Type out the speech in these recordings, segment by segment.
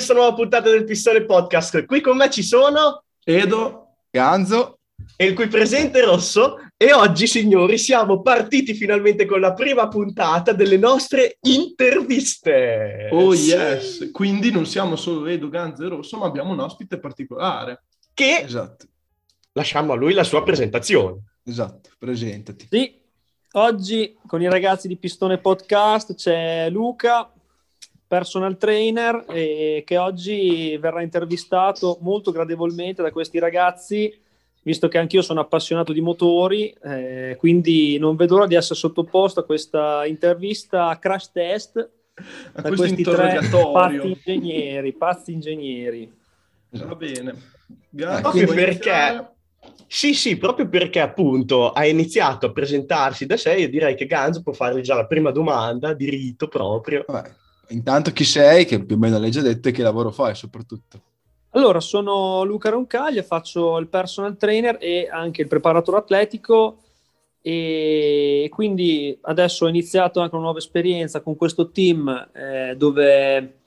questa nuova puntata del Pistole Podcast. Qui con me ci sono Edo, Ganzo e il cui presente Rosso. E oggi, signori, siamo partiti finalmente con la prima puntata delle nostre interviste. Oh yes, quindi non siamo solo Edo, Ganzo e Rosso, ma abbiamo un ospite particolare. Che Esatto, lasciamo a lui la sua presentazione. esatto, presentati. Sì, oggi con i ragazzi di Pistone Podcast c'è Luca, personal trainer, e che oggi verrà intervistato molto gradevolmente da questi ragazzi, visto che anch'io sono appassionato di motori, eh, quindi non vedo l'ora di essere sottoposto a questa intervista a crash test A da questi tre pazzi ingegneri, pazzi ingegneri. Va bene. Ganzo, Proprio perché-? Sì, sì, proprio perché appunto ha iniziato a presentarsi da sé, io direi che Ganzo può fargli già la prima domanda di rito proprio. Vabbè, intanto chi sei, che più o meno l'hai già detto, e che lavoro fai soprattutto. Allora, sono Luca Roncaglia, faccio il personal trainer e anche il preparatore atletico e quindi adesso ho iniziato anche una nuova esperienza con questo team eh, dove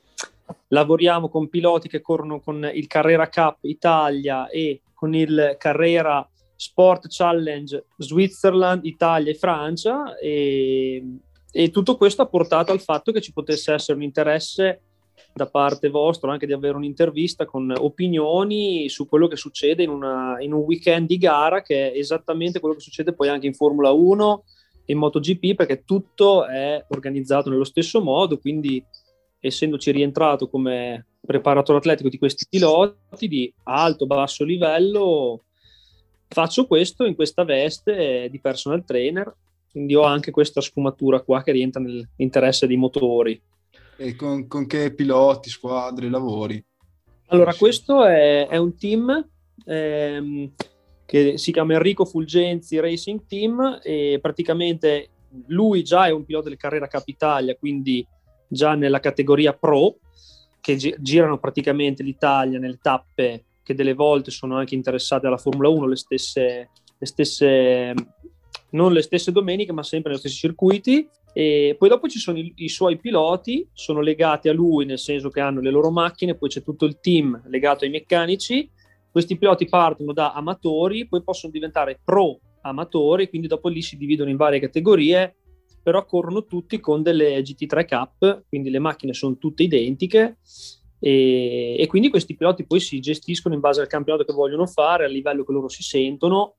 lavoriamo con piloti che corrono con il Carrera Cup Italia e con il Carrera Sport Challenge Switzerland, Italia e Francia e, e tutto questo ha portato al fatto che ci potesse essere un interesse da parte vostra anche di avere un'intervista con opinioni su quello che succede in, una- in un weekend di gara che è esattamente quello che succede poi anche in Formula 1 e in MotoGP perché tutto è organizzato nello stesso modo quindi essendoci rientrato come preparatore atletico di questi piloti di alto basso livello faccio questo in questa veste di personal trainer quindi ho anche questa sfumatura qua che rientra nell'interesse dei motori E con, con che piloti, squadre lavori? Allora, questo è, è un team ehm, che si chiama Enrico Fulgenzi Racing Team e praticamente lui già è un pilota del Carrera Cup Italia, quindi già nella categoria Pro, che gi- girano praticamente l'Italia nelle tappe che delle volte sono anche interessate alla Formula 1, le stesse, le stesse non le stesse domeniche, ma sempre negli stessi circuiti. E poi dopo ci sono i, i suoi piloti, sono legati a lui, nel senso che hanno le loro macchine, poi c'è tutto il team legato ai meccanici. Questi piloti partono da amatori, poi possono diventare pro amatori, quindi dopo lì si dividono in varie categorie, però corrono tutti con delle GT3 Cup, quindi le macchine sono tutte identiche. E, e quindi questi piloti poi si gestiscono in base al campionato che vogliono fare, al livello che loro si sentono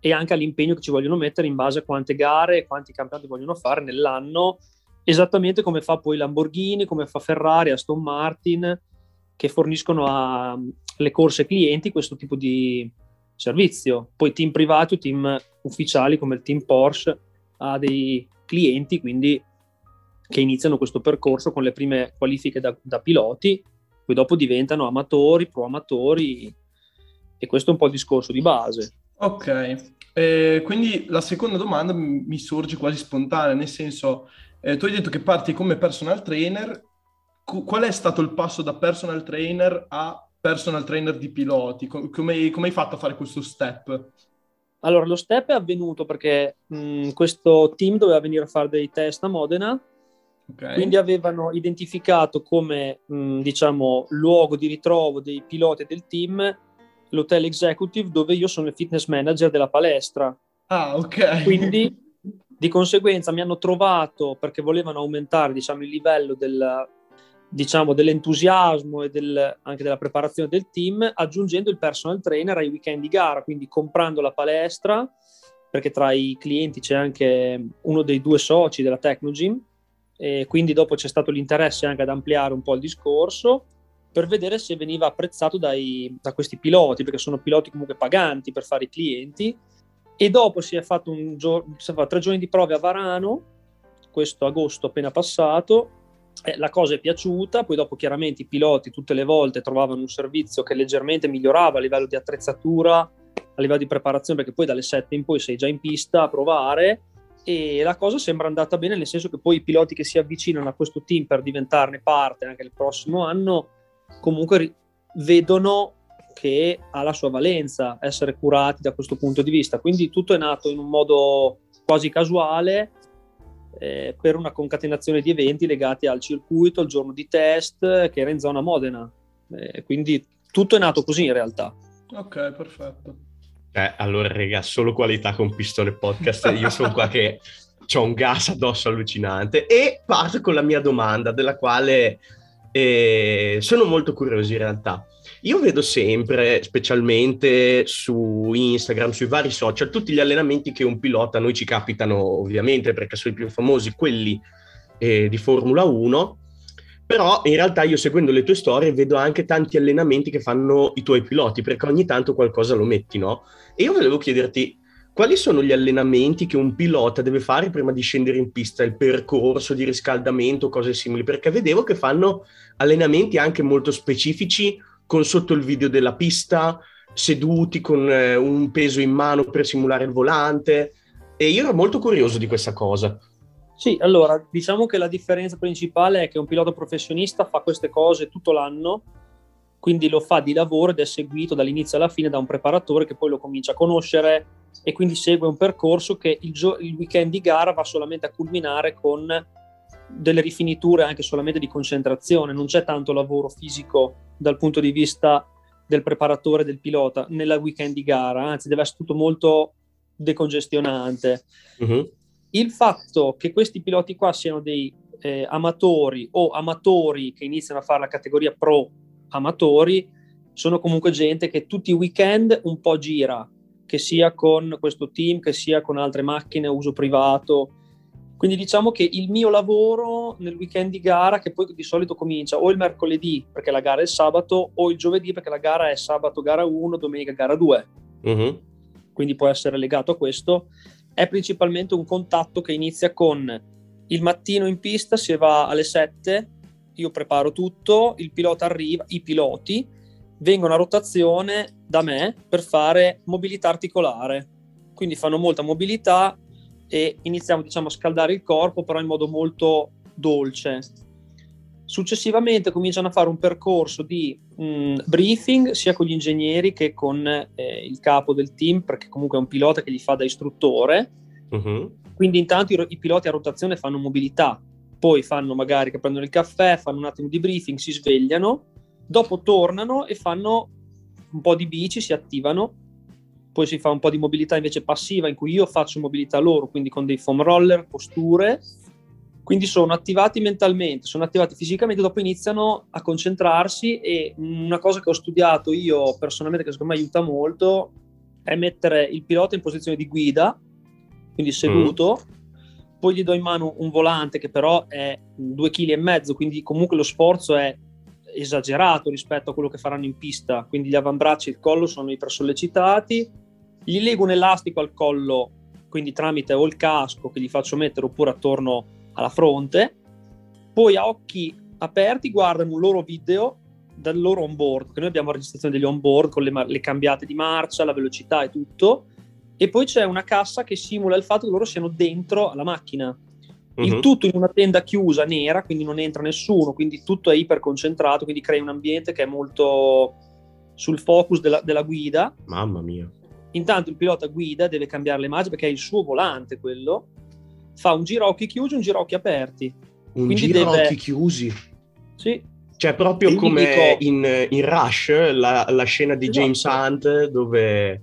e anche all'impegno che ci vogliono mettere in base a quante gare e quanti campionati vogliono fare nell'anno, esattamente come fa poi Lamborghini, come fa Ferrari, Aston Martin, che forniscono alle corse clienti questo tipo di servizio. Poi team privati o team ufficiali come il team Porsche ha dei clienti quindi che iniziano questo percorso con le prime qualifiche da, da piloti, poi dopo diventano amatori, pro amatori e questo è un po' il discorso di base. Ok, Eh, quindi la seconda domanda mi sorge quasi spontanea, nel senso, eh, tu hai detto che parti come personal trainer, Cu- qual è stato il passo da personal trainer a personal trainer di piloti? Co- come, come hai fatto a fare questo step? Allora, lo step è avvenuto perché mh, questo team doveva venire a fare dei test a Modena, Ok. quindi avevano identificato come mh, diciamo luogo di ritrovo dei piloti del team l'hotel executive dove io sono il fitness manager della palestra. Ah, ok. Quindi di conseguenza mi hanno trovato perché volevano aumentare diciamo, il livello del, diciamo, dell'entusiasmo e del- anche della preparazione del team, aggiungendo il personal trainer ai weekend di gara, quindi comprando la palestra, perché tra i clienti c'è anche uno dei due soci della Tecnogym, e quindi dopo c'è stato l'interesse anche ad ampliare un po' il discorso per vedere se veniva apprezzato dai- da questi piloti, perché sono piloti comunque paganti per fare i clienti. E dopo si è fatto, un gior- si è fatto tre giorni di prove a Varano, questo agosto appena passato. Eh, la cosa è piaciuta, poi dopo chiaramente i piloti tutte le volte trovavano un servizio che leggermente migliorava a livello di attrezzatura, a livello di preparazione, perché poi dalle 7 in poi sei già in pista a provare e la cosa sembra andata bene, nel senso che poi i piloti che si avvicinano a questo team per diventarne parte anche il prossimo anno comunque ri- vedono che ha la sua valenza essere curati da questo punto di vista. Quindi tutto è nato in un modo quasi casuale eh, per una concatenazione di eventi legati al circuito, il giorno di test che era in zona Modena. Eh, quindi tutto è nato così in realtà. Ok, perfetto. Eh, allora, raga, solo qualità con Pistole Podcast. Io sono qua che ho un gas addosso allucinante. E parto con la mia domanda, della quale eh, sono molto curioso in realtà. Io vedo sempre, specialmente su Instagram, sui vari social, tutti gli allenamenti che un pilota, a noi ci capitano ovviamente perché sono i più famosi, quelli eh, di Formula 1, però in realtà io seguendo le tue storie vedo anche tanti allenamenti che fanno i tuoi piloti, perché ogni tanto qualcosa lo metti, no? E io volevo chiederti, quali sono gli allenamenti che un pilota deve fare prima di scendere in pista, il percorso di riscaldamento, cose simili? Perché vedevo che fanno allenamenti anche molto specifici con sotto il video della pista, seduti con eh, un peso in mano per simulare il volante. E io ero molto curioso di questa cosa. Sì, allora diciamo che la differenza principale è che un pilota professionista fa queste cose tutto l'anno, quindi lo fa di lavoro ed è seguito dall'inizio alla fine da un preparatore che poi lo comincia a conoscere e quindi segue un percorso che il, gio- il weekend di gara va solamente a culminare con delle rifiniture anche solamente di concentrazione, non c'è tanto lavoro fisico dal punto di vista del preparatore del pilota nella weekend di gara, anzi deve essere tutto molto decongestionante. Uh-huh. Il fatto che questi piloti qua siano dei eh, amatori o amatori che iniziano a fare la categoria pro amatori, sono comunque gente che tutti i weekend un po' gira, che sia con questo team, che sia con altre macchine a uso privato, quindi diciamo che il mio lavoro nel weekend di gara, che poi di solito comincia o il mercoledì perché la gara è il sabato, o il giovedì perché la gara è sabato gara 1, domenica gara 2. Uh-huh. Mhm. Quindi può essere legato a questo. È principalmente un contatto che inizia con il mattino in pista, si va alle 7, io preparo tutto, il pilota arriva, i piloti vengono a rotazione da me per fare mobilità articolare. Quindi fanno molta mobilità, e iniziamo diciamo, a scaldare il corpo, però in modo molto dolce. Successivamente cominciano a fare un percorso di mh, mm, briefing sia con gli ingegneri che con eh, il capo del team, perché comunque è un pilota che gli fa da istruttore. Uh-huh. Quindi intanto i, i, piloti a rotazione fanno mobilità, poi fanno magari che prendono il caffè, fanno un attimo di briefing, si svegliano, dopo tornano e fanno un po' di bici, si attivano poi si fa un po' di mobilità invece passiva in cui io faccio mobilità loro, quindi con dei foam roller, posture, quindi sono attivati mentalmente, sono attivati fisicamente, dopo iniziano a concentrarsi e una cosa che ho studiato io personalmente che secondo me aiuta molto è mettere il pilota in posizione di guida, quindi seduto, mm. Poi gli do in mano un volante che però è due kg mezzo, quindi comunque lo sforzo è esagerato rispetto a quello che faranno in pista, quindi gli avambracci e il collo sono ipersollecitati, gli lego un elastico al collo, quindi tramite o il casco che gli faccio mettere oppure attorno alla fronte, poi a occhi aperti guardano un loro video dal loro onboard, perché noi abbiamo registrazione degli onboard con le, le cambiate di marcia, la velocità e tutto, e poi c'è una cassa che simula il fatto che loro siano dentro alla macchina il uh-huh. tutto in una tenda chiusa, nera, quindi non entra nessuno, quindi tutto è iper concentrato, quindi crei un ambiente che è molto sul focus della, della guida. Mamma mia. Intanto il pilota guida, deve cambiare le marce perché è il suo volante quello, fa un giro occhi chiusi e un giro occhi aperti. Un quindi giro deve... occhi chiusi? Sì. Cioè proprio come dico... in, in, Rush, la, la scena di esatto. James Hunt dove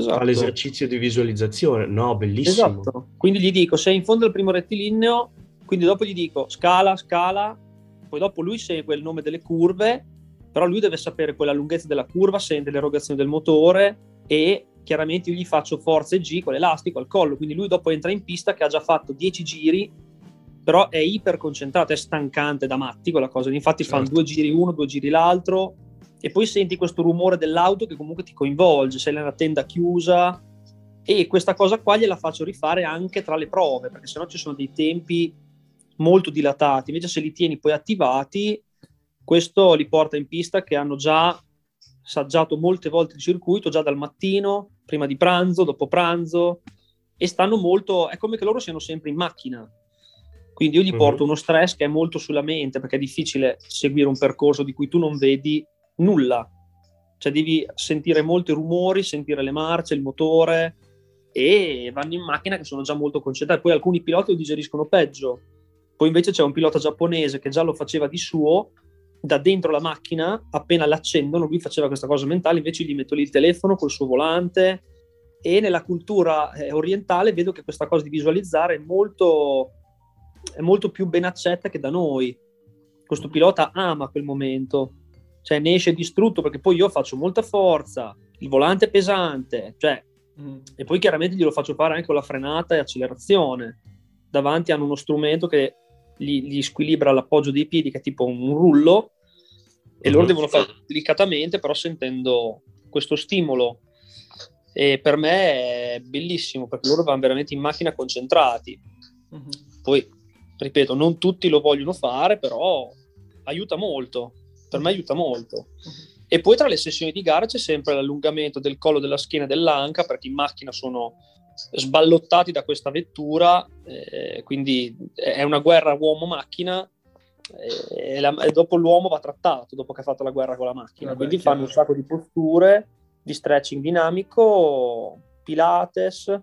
esatto. l'esercizio di visualizzazione. No, bellissimo. Esatto. Quindi gli dico, sei in fondo al primo rettilineo, quindi dopo gli dico scala, scala, poi dopo lui segue il nome delle curve, però lui deve sapere poi la lunghezza della curva, sente l'erogazione del motore e chiaramente io gli faccio forza e G con l'elastico al collo, quindi lui dopo entra in pista che ha già fatto 10 giri, però è iper concentrato, è stancante da matti quella cosa, infatti certo. fanno due giri uno, due giri l'altro, e poi senti questo rumore dell'auto che comunque ti coinvolge, sei nella tenda chiusa e questa cosa qua gliela faccio rifare anche tra le prove, perché sennò ci sono dei tempi molto dilatati, invece se li tieni poi attivati, questo li porta in pista che hanno già saggiato molte volte il circuito, già dal mattino, prima di pranzo, dopo pranzo, e stanno molto, è come che loro siano sempre in macchina. Quindi io gli porto uh-huh. uno stress che è molto sulla mente, perché è difficile seguire un percorso di cui tu non vedi nulla. Cioè devi sentire molti rumori, sentire le marce, il motore e vanno in macchina che sono già molto concentrati. Poi alcuni piloti lo digeriscono peggio. Poi invece c'è un pilota giapponese che già lo faceva di suo, da dentro la macchina, appena l'accendono, lui faceva questa cosa mentale, invece gli metto lì il telefono col suo volante e nella cultura eh, orientale vedo che questa cosa di visualizzare è molto, è molto più ben accetta che da noi. Questo pilota ama quel momento, cioè ne esce distrutto perché poi io faccio molta forza, il volante è pesante, cioè Mm. E poi chiaramente glielo faccio fare anche con la frenata e accelerazione. Davanti hanno uno strumento che gli, gli squilibra l'appoggio dei piedi, che è tipo un rullo, e loro mm. devono fare delicatamente, però sentendo questo stimolo. E per me è bellissimo perché loro vanno veramente in macchina concentrati. Mm-hmm. Poi, ripeto, non tutti lo vogliono fare, però aiuta molto. Per me aiuta molto. Mm-hmm. E poi tra le sessioni di gara c'è sempre l'allungamento del collo della schiena e dell'anca perché in macchina sono sballottati da questa vettura, eh, quindi è una guerra uomo-macchina eh, e, la, e, dopo l'uomo va trattato dopo che ha fatto la guerra con la macchina. Vabbè, quindi fanno un sacco di posture, di stretching dinamico, pilates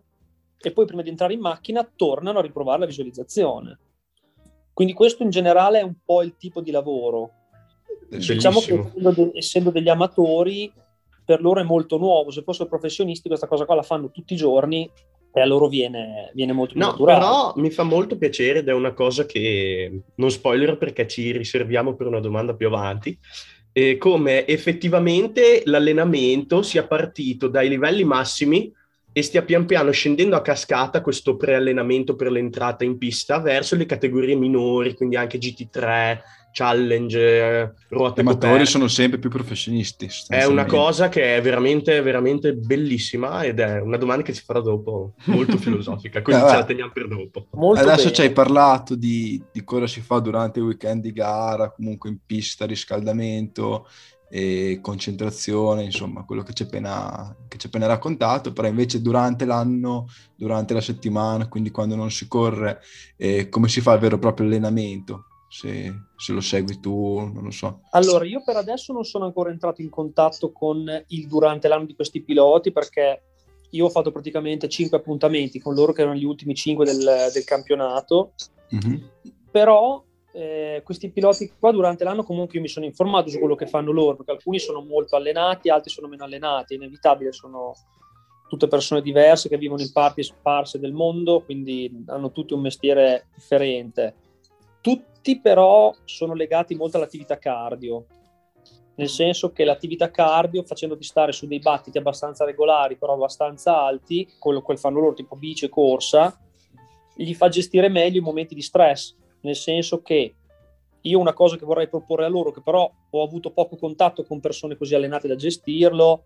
e poi prima di entrare in macchina tornano a riprovare la visualizzazione. Quindi questo in generale è un po' il tipo di lavoro Diciamo che essendo, essendo, degli amatori, per loro è molto nuovo. Se fossero professionisti, questa cosa qua la fanno tutti i giorni e a loro viene, viene molto più no, naturale. Però mi fa molto piacere ed è una cosa che non spoiler perché ci riserviamo per una domanda più avanti. Eh, come effettivamente l'allenamento sia partito dai livelli massimi e stia pian piano scendendo a cascata questo preallenamento per l'entrata in pista verso le categorie minori, quindi anche GT3, challenge, ruote I amatori sono sempre più professionisti. È una cosa che è veramente, veramente bellissima ed è una domanda che si farà dopo, molto filosofica, quindi ah, ce la teniamo per dopo. Molto Adesso bene. ci hai parlato di, di, cosa si fa durante il weekend di gara, comunque in pista, riscaldamento, e concentrazione, insomma, quello che ci hai appena, appena raccontato, però invece durante l'anno, durante la settimana, quindi quando non si corre, eh, come si fa il vero e proprio allenamento? Se, se, lo segui tu, non lo so. Allora, io per adesso non sono ancora entrato in contatto con il durante l'anno di questi piloti perché io ho fatto praticamente cinque appuntamenti con loro che erano gli ultimi cinque del, del campionato, mm-hmm. però eh, questi piloti qua durante l'anno comunque io mi sono informato su quello che fanno loro, perché alcuni sono molto allenati, altri sono meno allenati, è inevitabile, sono tutte persone diverse che vivono in parti sparse del mondo, quindi hanno tutti un mestiere differente. Tutti però sono legati molto all'attività cardio, nel senso che l'attività cardio, facendoti stare su dei battiti abbastanza regolari, però abbastanza alti, quello che fanno loro tipo bici e corsa, gli fa gestire meglio i momenti di stress, nel senso che io una cosa che vorrei proporre a loro, che però ho avuto poco contatto con persone così allenate da gestirlo,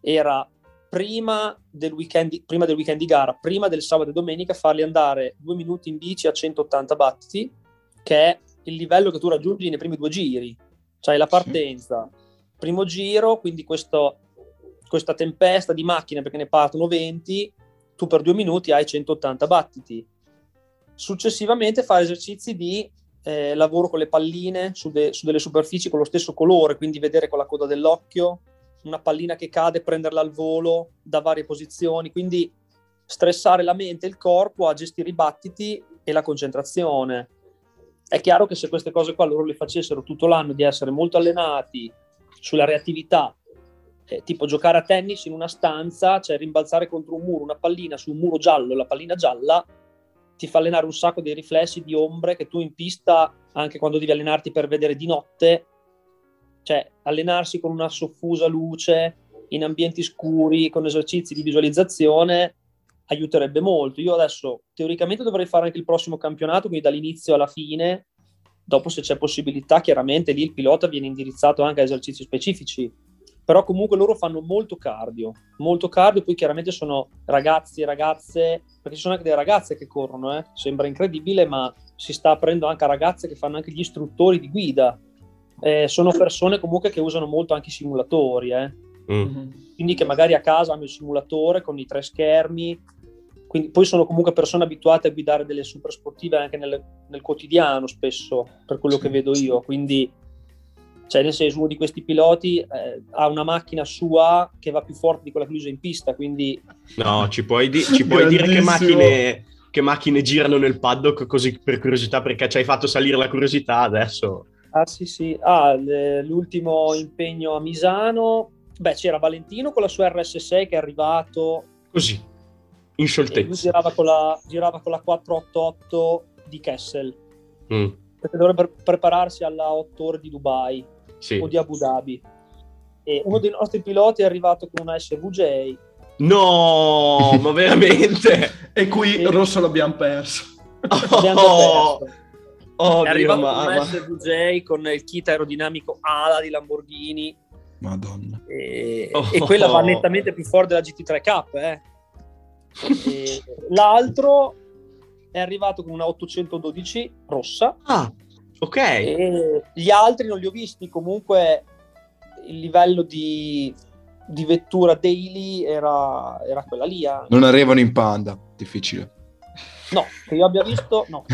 era prima del weekend, prima del weekend di gara, prima del sabato e domenica, farli andare due minuti in bici a 180 battiti che è il livello che tu raggiungi nei primi due giri, cioè la partenza, primo giro, quindi questo, questa tempesta di macchine perché ne partono 20, tu per due minuti hai 180 battiti. Successivamente fare esercizi di eh, lavoro con le palline su, de- su delle superfici con lo stesso colore, quindi vedere con la coda dell'occhio una pallina che cade, prenderla al volo da varie posizioni, quindi stressare la mente e il corpo a gestire i battiti e la concentrazione. È chiaro che se queste cose qua loro le facessero tutto l'anno di essere molto allenati sulla reattività, eh, tipo giocare a tennis in una stanza, cioè rimbalzare contro un muro, una pallina su un muro giallo, la pallina gialla, ti fa allenare un sacco dei riflessi di ombre che tu in pista, anche quando devi allenarti per vedere di notte, cioè allenarsi con una soffusa luce in ambienti scuri, con esercizi di visualizzazione, aiuterebbe molto. Io adesso teoricamente dovrei fare anche il prossimo campionato, quindi dall'inizio alla fine. Dopo, se c'è possibilità, chiaramente lì il pilota viene indirizzato anche a esercizi specifici. Però comunque loro fanno molto cardio, molto cardio. Poi chiaramente sono ragazzi e ragazze, perché ci sono anche delle ragazze che corrono, eh? sembra incredibile, ma si sta aprendo anche a ragazze che fanno anche gli istruttori di guida. Eh, sono persone comunque che usano molto anche i simulatori, eh? mm. quindi che magari a casa hanno il simulatore con i tre schermi, quindi, poi sono comunque persone abituate a guidare delle super sportive anche nel, nel quotidiano spesso, per quello che vedo io. Quindi Cioè, nel senso, uno di questi piloti eh, ha una macchina sua che va più forte di quella che usa in pista, quindi... No, ci puoi, di- ci puoi dire che macchine, che macchine girano nel paddock così per curiosità, perché ci hai fatto salire la curiosità adesso. Ah sì sì, ah, le- l'ultimo impegno a Misano, beh c'era Valentino con la sua RS6 che è arrivato Così, in e lui scioltezza. girava con la, girava con la 488 di Kessel, Mm, perché dovrebbe prepararsi alla 8 ore di Dubai sì. o di Abu Dhabi. E uno dei nostri piloti è arrivato con una SVJ, No, ma veramente? E qui Sì. Rosso l'abbiamo perso. abbiamo Oh, perso. oh, è arrivato con mamma. una SVJ con il kit aerodinamico ALA di Lamborghini Madonna. e, Oh. e quella va nettamente più forte della GT3 Cup. eh. E l'altro è arrivato con una 812 rossa Ah, ok. e gli altri non li ho visti. Comunque il livello di, di vettura daily era, era quella lì. eh. Non arrivano in panda, difficile. No, che io abbia visto, no.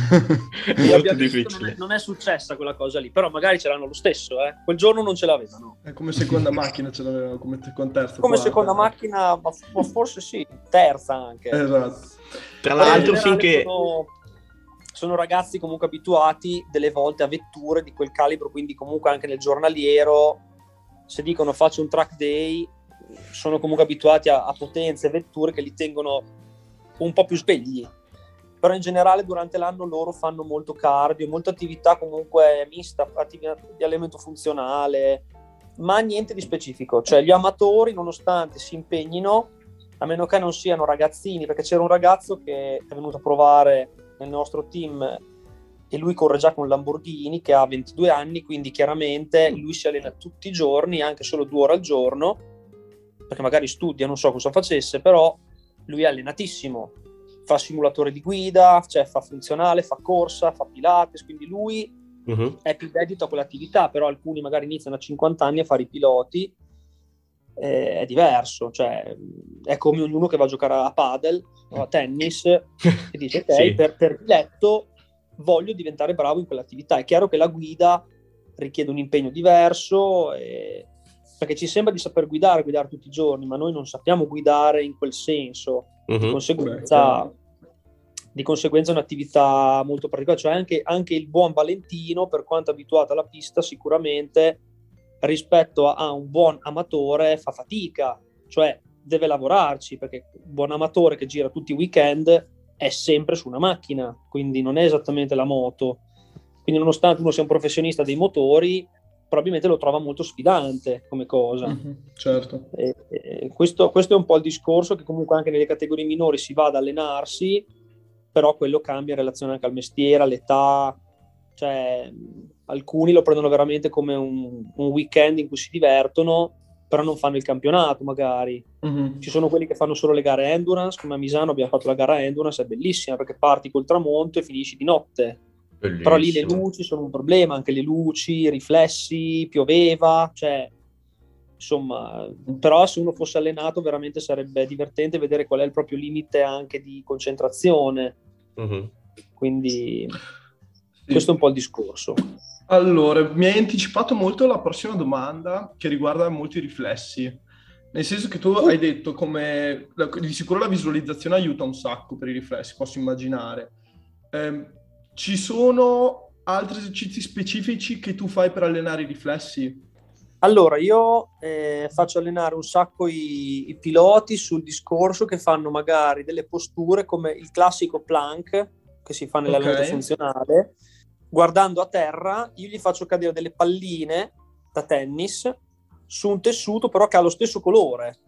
Io Molto abbia visto, non, è, difficile. non è successa quella cosa lì, però magari ce l'hanno lo stesso. Eh. Quel giorno non ce l'avevano. È come seconda macchina, ce l'avevano come te- con terza. Come quarta. seconda macchina, ma forse sì, terza anche. Esatto. Tra l'altro, generale finché... Sono, sono ragazzi comunque abituati delle volte a vetture di quel calibro, quindi comunque anche nel giornaliero, se dicono faccio un track day, sono comunque abituati a, a potenze vetture che li tengono un po' più svegli. Però in generale durante l'anno loro fanno molto cardio, molta attività comunque mista, attività di allenamento funzionale, ma niente di specifico. Cioè gli amatori, nonostante si impegnino, a meno che non siano ragazzini, perché c'era un ragazzo che è venuto a provare nel nostro team e lui corre già con Lamborghini che ha 22 anni, quindi chiaramente lui si allena tutti i giorni, anche solo due ore al giorno, perché magari studia, non so cosa facesse, però lui è allenatissimo, fa simulatore di guida, cioè fa funzionale, fa corsa, fa pilates, quindi lui Mhm. è più dedito a quell'attività, però alcuni magari iniziano a 50 anni a fare i piloti, eh, è diverso, cioè è come ognuno che va a giocare a padel o a tennis e dice ok, Sì. per, per diletto voglio diventare bravo in quell'attività. È chiaro che la guida richiede un impegno diverso, e- perché ci sembra di saper guidare, guidare tutti i giorni, ma noi non sappiamo guidare in quel senso di Mhm. conseguenza, di conseguenza è un'attività molto particolare, cioè anche, anche il buon Valentino, per quanto abituato alla pista, sicuramente rispetto a, a un buon amatore fa fatica, cioè deve lavorarci, perché un buon amatore che gira tutti i weekend è sempre su una macchina, quindi non è esattamente la moto. Quindi nonostante uno sia un professionista dei motori, probabilmente lo trova molto sfidante come cosa. Mhm, Certo. E- e questo, questo è un po' il discorso che comunque anche nelle categorie minori si va ad allenarsi, però quello cambia in relazione anche al mestiere, all'età, cioè alcuni lo prendono veramente come un, un weekend in cui si divertono, però non fanno il campionato magari. Mhm. Ci sono quelli che fanno solo le gare endurance, come a Misano abbiamo fatto la gara endurance, è bellissima perché parti col tramonto e finisci di notte. Però lì le Bellissimo. luci sono un problema, anche le luci, i riflessi, pioveva, cioè insomma, però se uno fosse allenato veramente sarebbe divertente vedere qual è il proprio limite anche di concentrazione, Mhm. quindi Sì. questo è un po' il discorso. Allora, mi hai anticipato molto la prossima domanda che riguarda molti riflessi. Nel senso che tu hai detto come di sicuro la visualizzazione aiuta un sacco per i riflessi, posso immaginare. Ehm, ci sono altri esercizi specifici che tu fai per allenare i riflessi? Allora, io eh, faccio allenare un sacco i, i piloti sul discorso che fanno magari delle posture come il classico plank che si fa nell'allenamento Ok. funzionale. Guardando a terra, io gli faccio cadere delle palline da tennis su un tessuto però che ha lo stesso colore.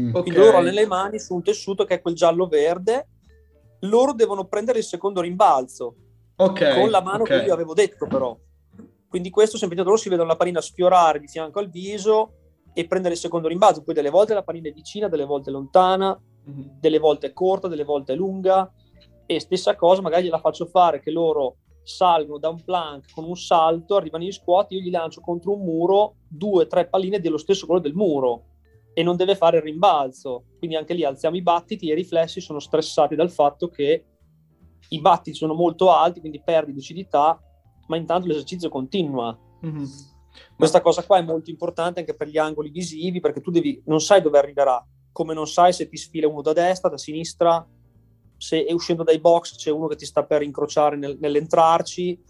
Mm. Quindi loro hanno nelle mani su un tessuto che è quel giallo-verde. Loro devono prendere il secondo rimbalzo Ok, con la mano ok. che io avevo detto però. Quindi questo semplicemente loro si vedono la panina sfiorare di fianco al viso e prendere il secondo rimbalzo. Poi delle volte la panina è vicina, delle volte è lontana, Mhm. delle volte è corta, delle volte è lunga. E stessa cosa, magari gliela faccio fare che loro salgono da un plank con un salto, arrivano in squat, io gli lancio contro un muro due, tre palline dello stesso colore del muro e non deve fare il rimbalzo. Quindi anche lì alziamo i battiti e i riflessi sono stressati dal fatto che i battiti sono molto alti, quindi perdi lucidità, ma intanto l'esercizio continua. Mhm. Questa cosa qua è molto importante anche per gli angoli visivi perché tu devi, non sai dove arriverà, come non sai se ti sfila uno da destra, da sinistra, se uscendo dai box c'è uno che ti sta per incrociare nel, nell'entrarci.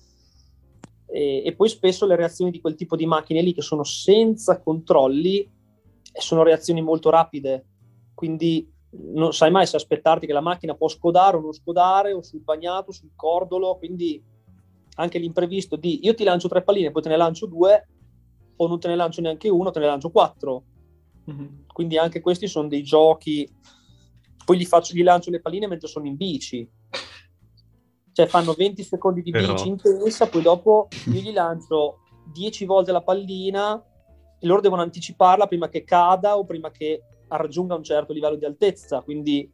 E, e, poi spesso le reazioni di quel tipo di macchine lì che sono senza controlli sono reazioni molto rapide. Quindi non sai mai se aspettarti che la macchina può scodare o non scodare, o sul bagnato, sul cordolo. Quindi anche l'imprevisto di io ti lancio tre palline, poi te ne lancio due, o non te ne lancio neanche uno, te ne lancio quattro. Mm-hmm. Quindi anche questi sono dei giochi. Poi gli, faccio, gli lancio le palline mentre sono in bici. Cioè fanno 20 secondi di Però... bici intensa, poi dopo io gli lancio 10 volte la pallina e loro devono anticiparla prima che cada o prima che raggiunga un certo livello di altezza. Quindi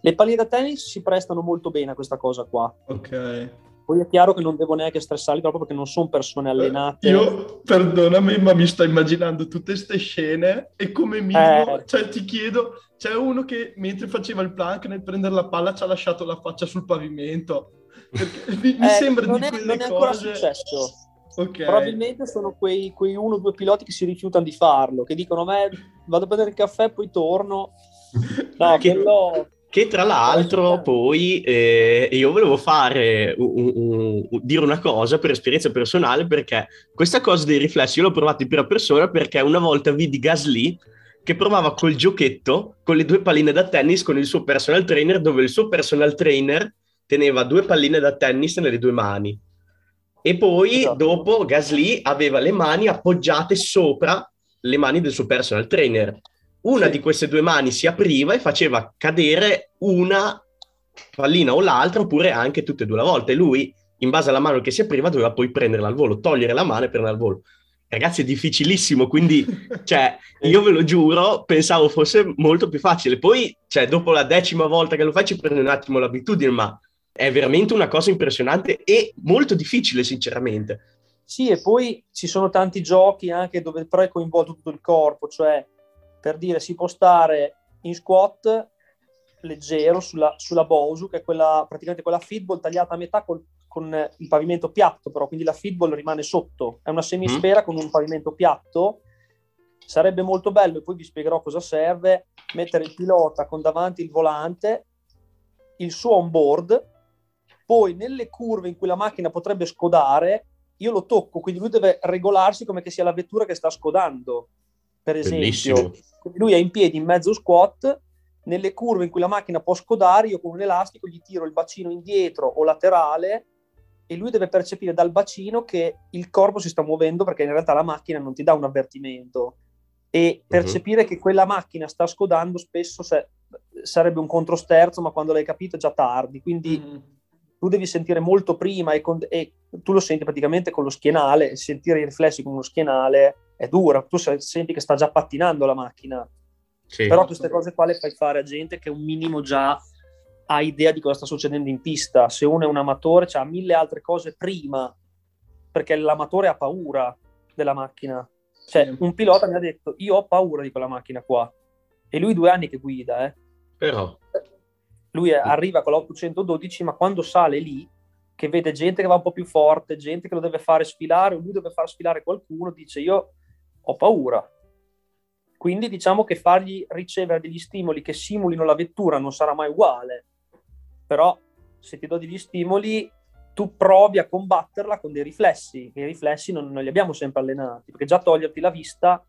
le palline da tennis si prestano molto bene a questa cosa qua. Ok. Poi è chiaro che non devo neanche stressarli troppo perché non sono persone allenate. Io, perdonami, ma mi sto immaginando tutte queste scene e come minimo, eh. cioè ti chiedo, c'è uno che mentre faceva il plank nel prendere la palla ci ha lasciato la faccia sul pavimento. mi, mi eh, sembra di è, quelle non è ancora cose... successo. Okay. Probabilmente sono quei, quei uno o due piloti che si rifiutano di farlo, che dicono me vado a prendere il caffè poi torno. No, che, quello che tra l'altro poi eh, io volevo fare un, un, un, dire una cosa per esperienza personale perché questa cosa dei riflessi io l'ho provato in prima persona perché una volta vidi Gasly che provava col giochetto con le due palline da tennis con il suo personal trainer dove il suo personal trainer teneva due palline da tennis nelle due mani e poi esatto. dopo Gasly aveva le mani appoggiate sopra le mani del suo personal trainer una sì. di queste due mani si apriva e faceva cadere una pallina o l'altra, oppure anche tutte e due la volta. E lui, in base alla mano che si apriva, doveva poi prenderla al volo, togliere la mano e prenderla al volo. Ragazzi, è difficilissimo, quindi, cioè, io ve lo giuro, pensavo fosse molto più facile. Poi, cioè, dopo la decima volta che lo fai, ci prende un attimo l'abitudine, ma è veramente una cosa impressionante e molto difficile, sinceramente. Sì, e poi ci sono tanti giochi anche dove però è coinvolto tutto il corpo, cioè per dire si può stare in squat leggero sulla, sulla Bosu, che è quella, praticamente quella feedball tagliata a metà col, con il pavimento piatto, però quindi la feedball rimane sotto. È una semisfera mm. con un pavimento piatto. Sarebbe molto bello, e poi vi spiegherò cosa serve, mettere il pilota con davanti il volante, il suo on-board, poi nelle curve in cui la macchina potrebbe scodare, io lo tocco, quindi lui deve regolarsi come che sia la vettura che sta scodando per esempio. Bellissimo. Lui è in piedi in mezzo squat, nelle curve in cui la macchina può scodare, io con un elastico gli tiro il bacino indietro o laterale e lui deve percepire dal bacino che il corpo si sta muovendo perché in realtà la macchina non ti dà un avvertimento e mhm. percepire uh-huh. che quella macchina sta scodando spesso se, sarebbe un controsterzo, ma quando l'hai capito è già tardi. Quindi uh-huh. Tu devi sentire molto prima e, con, e, tu lo senti praticamente con lo schienale, sentire i riflessi con uno schienale è dura, tu senti che sta già pattinando la macchina. Sì. Però queste cose qua le fai fare a gente che un minimo già ha idea di cosa sta succedendo in pista. Se uno è un amatore, ha mille altre cose prima, perché l'amatore ha paura della macchina. Cioè, un pilota mi ha detto, io ho paura di quella macchina qua. E lui due anni che guida, eh. Però... Lui arriva con l'812, ma quando sale lì, che vede gente che va un po' più forte, gente che lo deve fare sfilare, o lui deve far sfilare qualcuno, dice io ho paura. Quindi diciamo che fargli ricevere degli stimoli che simulino la vettura non sarà mai uguale, però se ti do degli stimoli tu provi a combatterla con dei riflessi, e i riflessi non, non li abbiamo sempre allenati, perché già toglierti la vista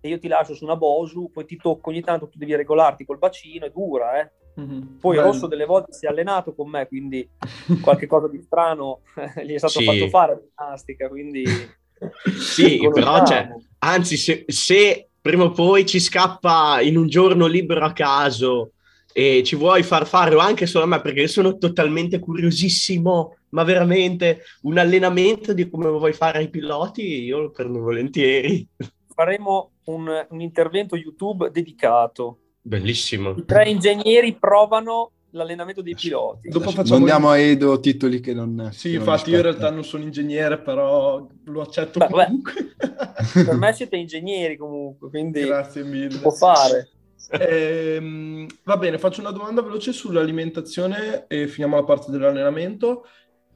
e io ti lascio su una Bosu, poi ti tocco ogni tanto, tu devi regolarti col bacino, è dura, eh? Mm-hmm. Poi Bello. Rosso delle volte si è allenato con me, quindi qualche cosa di strano gli è stato sì. fatto fare ginnastica, quindi sì, però cioè, anzi, se, se, prima o poi ci scappa in un giorno libero a caso e ci vuoi far fare o anche solo a me, perché io sono totalmente curiosissimo, ma veramente un allenamento di come vuoi fare ai piloti, io lo prendo volentieri. Faremo un, un intervento YouTube dedicato. Bellissimo. I tre ingegneri provano l'allenamento dei piloti. Dopo facciamo Andiamo a Edo titoli che non... Sì, che infatti io in realtà non sono ingegnere, però lo accetto beh, comunque. Per me siete ingegneri comunque, quindi... Grazie mille. può fare. Eh, va bene, faccio una domanda veloce sull'alimentazione e finiamo la parte dell'allenamento.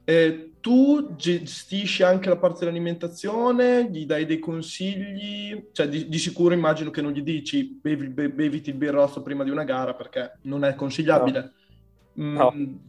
Eh, tu gestisci anche la parte dell'alimentazione, gli dai dei consigli, cioè di, di sicuro immagino che non gli dici bevi, be, beviti il birrozzo prima di una gara perché non è consigliabile. No. Mm, no.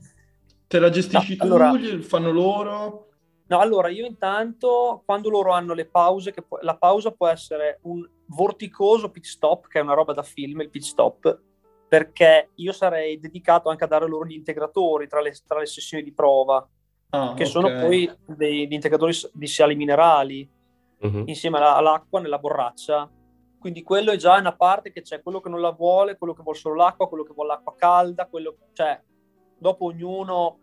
Te la gestisci no, tu, allora... fanno loro? No, allora io intanto quando loro hanno le pause, che pu- la pausa può essere un vorticoso pit stop, che è una roba da film, il pit stop, perché io sarei dedicato anche a dare loro gli integratori tra le, tra le sessioni di prova, ah, che okay. sono poi degli integratori di sali minerali, uh-huh. insieme alla, all'acqua nella borraccia. Quindi quello è già una parte che c'è quello che non la vuole, quello che vuole solo l'acqua, quello che vuole l'acqua calda, quello, cioè dopo ognuno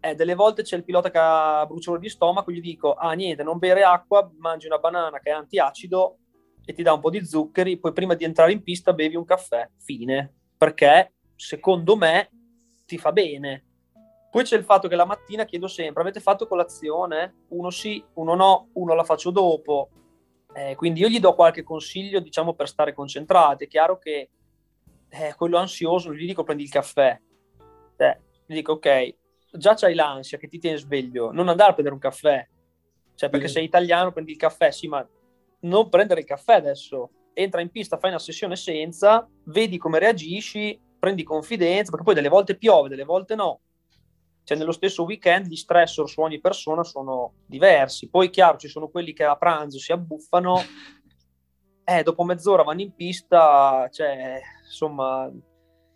eh, delle volte c'è il pilota che ha bruciore di stomaco, gli dico, ah niente, non bere acqua, mangi una banana che è antiacido e ti dà un po' di zuccheri, poi prima di entrare in pista bevi un caffè, fine, perché secondo me ti fa bene. Poi c'è il fatto che la mattina chiedo sempre, avete fatto colazione? Uno sì, uno no, uno la faccio dopo. Eh, quindi io gli do qualche consiglio, diciamo, per stare concentrati. È chiaro che eh, quello ansioso, gli dico prendi il caffè. Eh, gli dico, ok, già c'hai l'ansia che ti tiene sveglio, non andare a prendere un caffè. Cioè, perché sì. sei italiano, prendi il caffè, sì, ma non prendere il caffè adesso. Entra in pista, fai una sessione senza, vedi come reagisci, prendi confidenza, perché poi delle volte piove, delle volte no. Cioè, nello stesso weekend gli stressor su ogni persona sono diversi. Poi, chiaro, ci sono quelli che a pranzo si abbuffano, eh, dopo mezz'ora vanno in pista, cioè, insomma,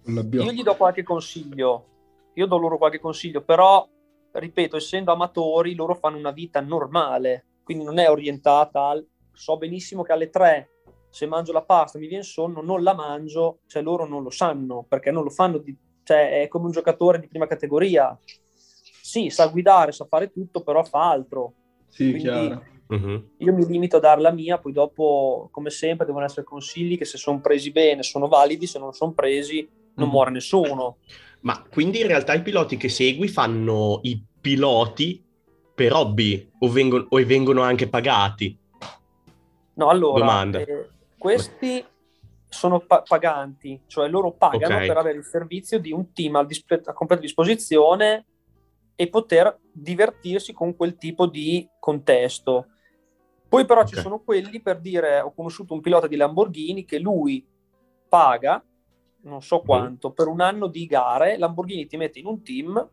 io gli do qualche consiglio io do loro qualche consiglio, però, ripeto, essendo amatori, loro fanno una vita normale, quindi non è orientata al... So benissimo che alle tre, se mangio la pasta mi viene sonno, non la mangio, cioè loro non lo sanno, perché non lo fanno, di... cioè è come un giocatore di prima categoria. Sì, sa guidare, sa fare tutto, però fa altro. Sì, quindi, chiaro. Uh-huh. Io mi limito a dare la mia, poi dopo, come sempre, devono essere consigli che se sono presi bene sono validi, se non sono presi non uh-huh. muore nessuno. Ma quindi in realtà i piloti che segui fanno i piloti per hobby o vengono, o vengono anche pagati? No, allora, eh, questi sono pa- paganti, cioè loro pagano okay. per avere il servizio di un team a, disp- a completa disposizione e poter divertirsi con quel tipo di contesto. Poi però okay. ci sono quelli per dire, ho conosciuto un pilota di Lamborghini che lui paga non so quanto, per un anno di gare, Lamborghini ti mette in un team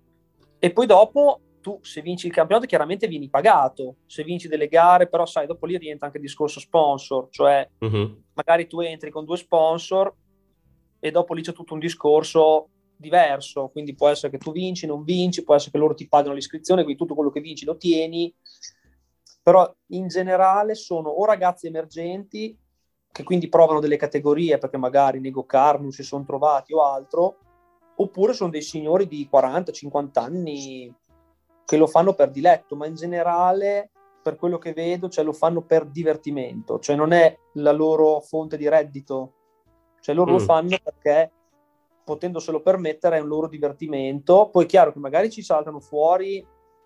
e poi dopo tu se vinci il campionato chiaramente vieni pagato, se vinci delle gare però sai dopo lì rientra anche il discorso sponsor, cioè uh-huh. magari tu entri con due sponsor e dopo lì c'è tutto un discorso diverso, quindi può essere che tu vinci, non vinci, può essere che loro ti pagano l'iscrizione, quindi tutto quello che vinci lo tieni, però in generale sono o ragazzi emergenti che quindi provano delle categorie perché magari nei go-kart non si sono trovati o altro, oppure sono dei signori di 40-50 anni che lo fanno per diletto, ma in generale, per quello che vedo, cioè, lo fanno per divertimento, cioè non è la loro fonte di reddito, cioè loro mm. lo fanno perché potendoselo permettere è un loro divertimento, poi è chiaro che magari ci saltano fuori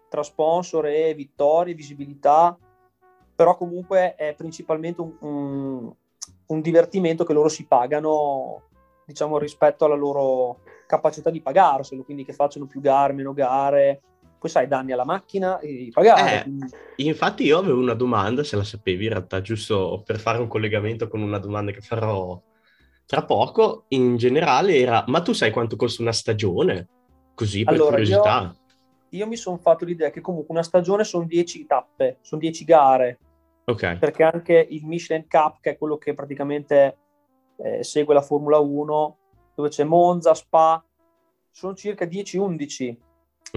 tra sponsor e vittorie, visibilità, però comunque è principalmente un, un, un divertimento che loro si pagano, diciamo, rispetto alla loro capacità di pagarselo, quindi che facciano più gare, meno gare, poi sai, danni alla macchina e pagare. Eh, infatti io avevo una domanda, se la sapevi in realtà, giusto per fare un collegamento con una domanda che farò tra poco, in generale era, ma tu sai quanto costa una stagione? Così per allora, curiosità. Io, io mi sono fatto l'idea che comunque una stagione sono 10 tappe, sono 10 gare, Okay. Perché anche il Michelin Cup, che è quello che praticamente eh, segue la Formula 1, dove c'è Monza, Spa, sono circa 10-11.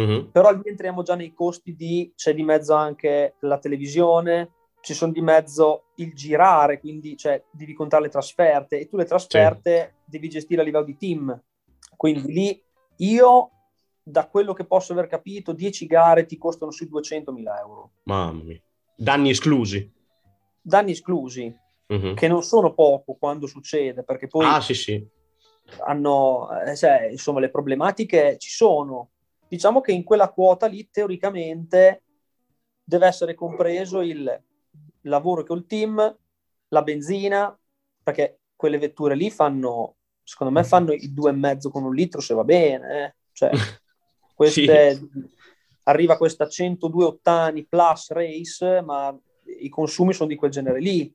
Mm-hmm. Però lì entriamo già nei costi di, c'è di mezzo anche la televisione, ci sono di mezzo il girare, quindi cioè, devi contare le trasferte e tu le trasferte sì. devi gestire a livello di team. Quindi lì io, da quello che posso aver capito, 10 gare ti costano sui 200.000 euro. Mamma mia. Danni esclusi? Danni esclusi, uh-huh. che non sono poco quando succede, perché poi ah, sì, sì. hanno, eh, cioè, insomma, le problematiche ci sono. Diciamo che in quella quota lì, teoricamente, deve essere compreso il lavoro col team, la benzina, perché quelle vetture lì fanno, secondo me, fanno i due e mezzo con un litro se va bene. Eh? Cioè, queste... sì arriva questa 102 ottani plus race, ma i consumi sono di quel genere lì.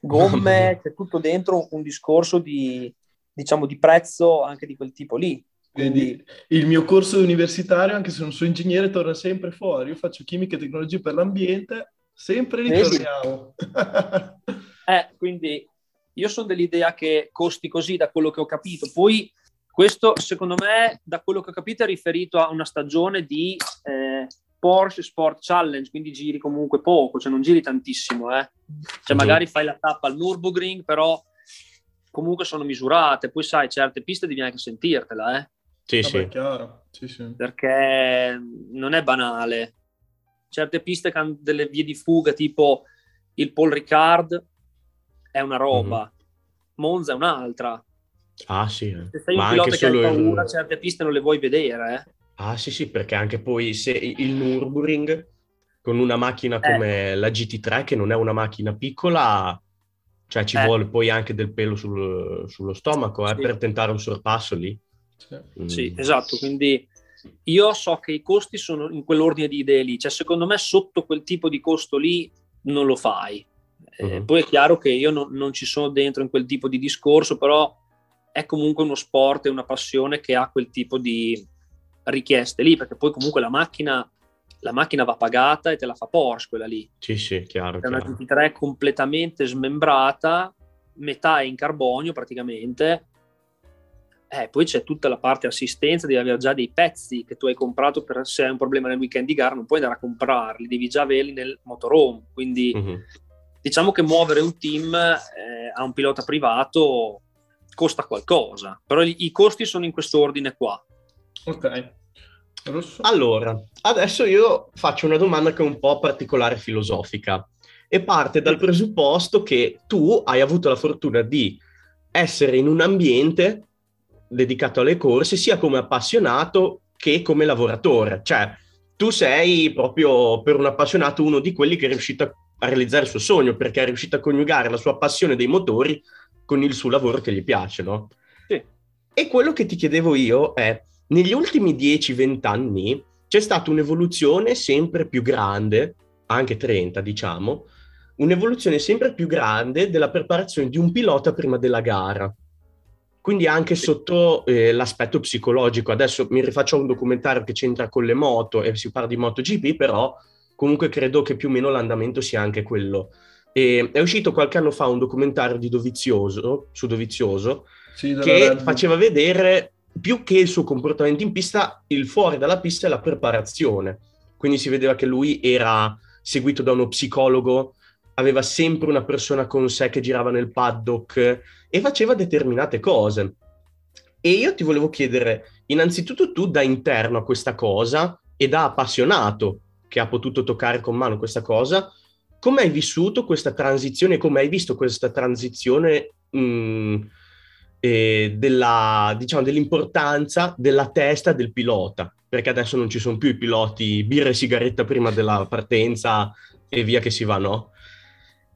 Gomme, c'è tutto dentro un discorso di, diciamo, di prezzo anche di quel tipo lì. Quindi il mio corso universitario, anche se non sono ingegnere, torna sempre fuori. Io faccio chimica e tecnologie per l'ambiente, sempre ritorniamo. eh, quindi io sono dell'idea che costi così, da quello che ho capito. Poi questo, secondo me, da quello che ho capito, è riferito a una stagione di eh, Porsche Sport Challenge, quindi giri comunque poco, cioè non giri tantissimo. Eh. Cioè magari fai la tappa al Nürburgring, però comunque sono misurate. Poi sai, certe piste devi anche sentirtela, eh. Sì, Vabbè, sì. Chiaro. sì, sì. Perché non è banale. Certe piste che hanno delle vie di fuga, tipo il Paul Ricard, è una roba. Mm-hmm. Monza è un'altra. Ah sì. Se sei Ma un pilota che hai paura, il... certe piste non le vuoi vedere, eh. Ah sì sì, perché anche poi se il Nürburgring con una macchina eh. come eh. la GT3, che non è una macchina piccola, cioè ci eh. vuole poi anche del pelo sul, sullo stomaco eh, sì. per tentare un sorpasso lì. Mm. Sì, esatto, quindi io so che i costi sono in quell'ordine di idee lì, cioè secondo me sotto quel tipo di costo lì non lo fai. Uh-huh. poi è chiaro che io non, non, ci sono dentro in quel tipo di discorso, però è comunque uno sport e una passione che ha quel tipo di richieste lì, perché poi comunque la macchina, la macchina va pagata e te la fa Porsche quella lì. Sì, sì, chiaro. È una GT3 completamente smembrata, metà è in carbonio praticamente, eh, poi c'è tutta la parte assistenza, devi avere già dei pezzi che tu hai comprato per se hai un problema nel weekend di gara, non puoi andare a comprarli, devi già averli nel motorhome. Quindi uh-huh. diciamo che muovere un team eh, a un pilota privato costa qualcosa, però i, i costi sono in questo ordine qua. Ok. Rosso. Allora, adesso io faccio una domanda che è un po' particolare filosofica e parte dal presupposto che tu hai avuto la fortuna di essere in un ambiente dedicato alle corse sia come appassionato che come lavoratore. Cioè, tu sei proprio per un appassionato uno di quelli che è riuscito a realizzare il suo sogno perché è riuscito a coniugare la sua passione dei motori con il suo lavoro che gli piace, no? Sì. E quello che ti chiedevo io è, negli ultimi 10-20 anni c'è stata un'evoluzione sempre più grande, anche 30 diciamo, un'evoluzione sempre più grande della preparazione di un pilota prima della gara. Quindi anche sotto eh, l'aspetto psicologico, adesso mi rifaccio un documentario che c'entra con le moto e si parla di MotoGP, però comunque credo che più o meno l'andamento sia anche quello. E è uscito qualche anno fa un documentario di Dovizioso, su Dovizioso, sì, che faceva vedere più che il suo comportamento in pista, il fuori dalla pista e la preparazione. Quindi si vedeva che lui era seguito da uno psicologo, aveva sempre una persona con sé che girava nel paddock, e faceva determinate cose. E io ti volevo chiedere, innanzitutto tu da interno a questa cosa e da appassionato che ha potuto toccare con mano questa cosa, come hai vissuto questa transizione, come hai visto questa transizione mh, mm, eh, della, diciamo, dell'importanza della testa del pilota? Perché adesso non ci sono più i piloti birra e sigaretta prima della partenza e via che si va, no?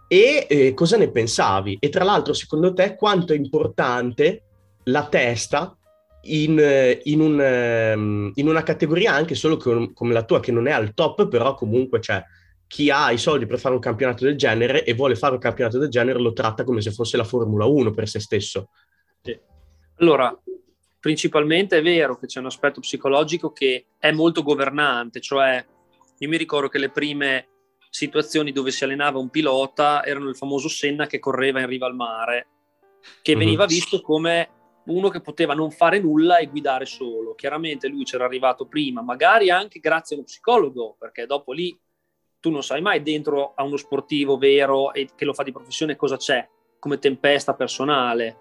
E eh, cosa ne pensavi? E tra l'altro, secondo te, quanto è importante la testa in, eh, in, un, ehm, in una categoria anche solo con, come la tua, che non è al top, però comunque c'è chi ha i soldi per fare un campionato del genere e vuole fare un campionato del genere lo tratta come se fosse la Formula 1 per se stesso. Allora, principalmente è vero che c'è un aspetto psicologico che è molto governante, cioè io mi ricordo che le prime situazioni dove si allenava un pilota erano il famoso Senna che correva in riva al mare, che mhm. veniva visto come uno che poteva non fare nulla e guidare solo. Chiaramente lui c'era arrivato prima, magari anche grazie a uno psicologo, perché dopo lì tu non sai mai dentro a uno sportivo vero e che lo fa di professione cosa c'è come tempesta personale.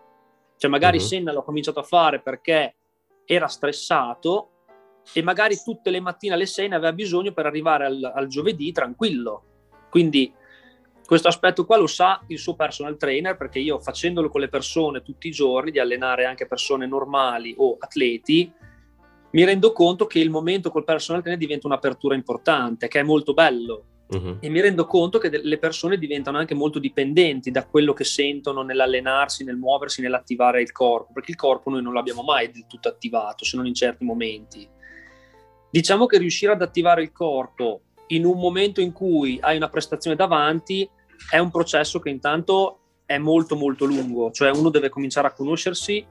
Cioè magari uh-huh. Senna l'ha cominciato a fare perché era stressato e magari tutte le mattine alle 6 ne aveva bisogno per arrivare al, al giovedì tranquillo. Quindi questo aspetto qua lo sa il suo personal trainer perché io facendolo con le persone tutti i giorni, di allenare anche persone normali o atleti, mi rendo conto che il momento col personal trainer diventa un'apertura importante, che è molto bello. Uh-huh. E mi rendo conto che le persone diventano anche molto dipendenti da quello che sentono nell'allenarsi, nel muoversi, nell'attivare il corpo, perché il corpo noi non l'abbiamo mai del tutto attivato, se non in certi momenti. Diciamo che riuscire ad attivare il corpo in un momento in cui hai una prestazione davanti è un processo che intanto è molto molto lungo, cioè uno deve cominciare a conoscersi,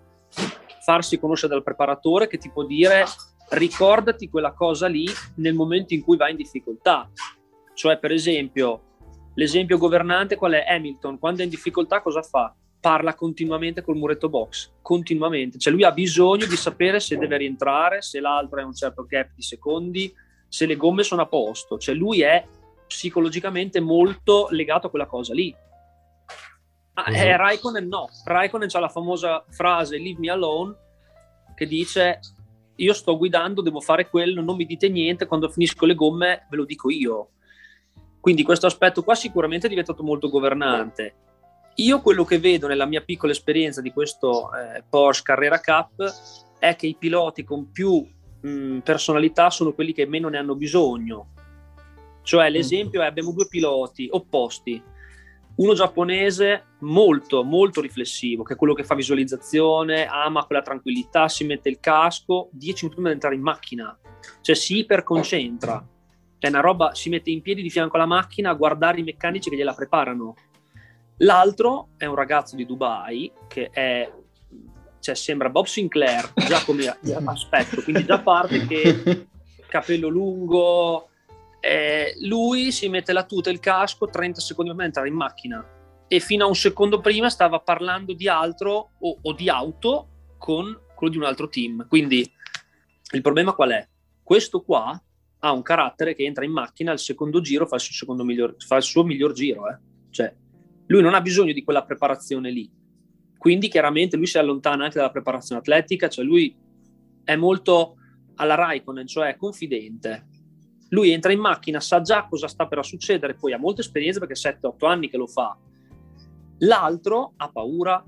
farsi conoscere dal preparatore che ti può dire ricordati quella cosa lì nel momento in cui vai in difficoltà. Cioè, per esempio, l'esempio governante qual è? Hamilton, quando è in difficoltà cosa fa? Parla continuamente col muretto box, continuamente. Cioè lui ha bisogno di sapere se deve rientrare, se l'altro è un certo gap di secondi, se le gomme sono a posto. Cioè lui è psicologicamente molto legato a quella cosa lì. Ah, uh-huh. eh, Raikkonen no, Raikkonen ha la famosa frase leave me alone che dice io sto guidando, devo fare quello, non mi dite niente, quando finisco le gomme ve lo dico io. Quindi questo aspetto qua sicuramente è diventato molto governante. Io quello che vedo nella mia piccola esperienza di questo eh, Porsche Carrera Cup è che i piloti con più mh, personalità sono quelli che meno ne hanno bisogno. Cioè l'esempio è abbiamo due piloti opposti, uno giapponese molto, molto riflessivo, che è quello che fa visualizzazione, ama quella tranquillità, si mette il casco 10 minuti prima di entrare in macchina, cioè si iperconcentra. Cioè una roba, si mette in piedi di fianco alla macchina a guardare i meccanici che gliela preparano. L'altro è un ragazzo di Dubai che è, cioè sembra Bob Sinclair, già come aspetto, quindi già parte che capello lungo, eh, lui si mette la tuta e il casco 30 secondi prima di entrare in macchina e fino a un secondo prima stava parlando di altro o, o di auto con quello di un altro team. Quindi il problema qual è? Questo qua ha un carattere che entra in macchina al secondo giro, fa il suo, miglior, fa il suo miglior giro. Eh? Cioè, lui non ha bisogno di quella preparazione lì. Quindi chiaramente lui si allontana anche dalla preparazione atletica, cioè lui è molto alla Raikkonen, cioè confidente lui entra in macchina, sa già cosa sta per succedere, poi ha molta esperienza perché 7-8 anni che lo fa. L'altro ha paura,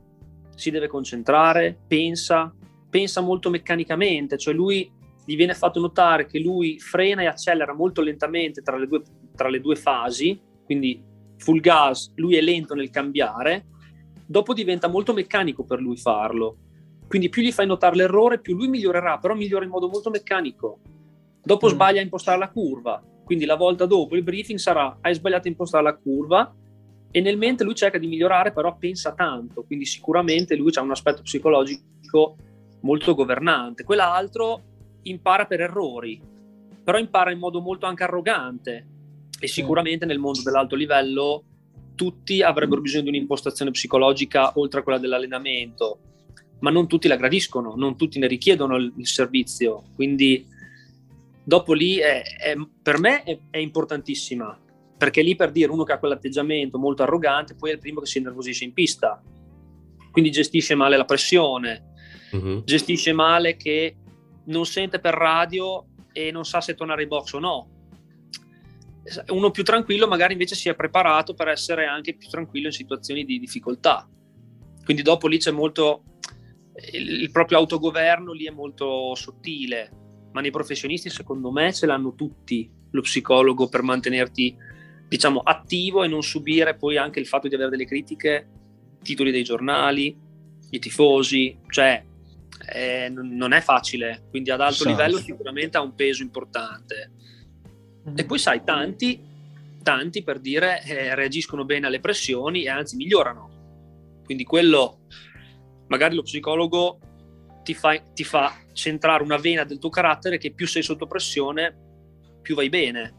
si deve concentrare, pensa, pensa molto meccanicamente, cioè lui gli viene fatto notare che lui frena e accelera molto lentamente tra le due, tra le due fasi, quindi full gas, lui è lento nel cambiare, dopo diventa molto meccanico per lui farlo. Quindi più gli fai notare l'errore, più lui migliorerà, però migliora in modo molto meccanico. Dopo mm. sbaglia a impostare la curva, quindi la volta dopo il briefing sarà hai sbagliato a impostare la curva e nel mente lui cerca di migliorare, però pensa tanto, quindi sicuramente lui ha un aspetto psicologico molto governante. Quell'altro impara per errori, però impara in modo molto anche arrogante e sicuramente nel mondo dell'alto livello tutti avrebbero bisogno di un'impostazione psicologica oltre a quella dell'allenamento, ma non tutti la gradiscono, non tutti ne richiedono il, il servizio, quindi dopo lì è, è, per me è, è, importantissima, perché lì per dire uno che ha quell'atteggiamento molto arrogante, poi è il primo che si innervosisce in pista, quindi gestisce male la pressione, uh-huh. gestisce male che non sente per radio e non sa se tornare in box o no. Uno più tranquillo magari invece si è preparato per essere anche più tranquillo in situazioni di difficoltà. Quindi dopo lì c'è molto il, proprio autogoverno lì è molto sottile, ma nei professionisti secondo me ce l'hanno tutti lo psicologo per mantenerti diciamo attivo e non subire poi anche il fatto di avere delle critiche, titoli dei giornali, i tifosi, cioè eh, non è facile, quindi ad alto esatto. livello sicuramente ha un peso importante. E poi sai, tanti, tanti per dire eh, reagiscono bene alle pressioni e anzi migliorano. Quindi quello, magari lo psicologo ti fa, ti fa centrare una vena del tuo carattere che più sei sotto pressione, più vai bene.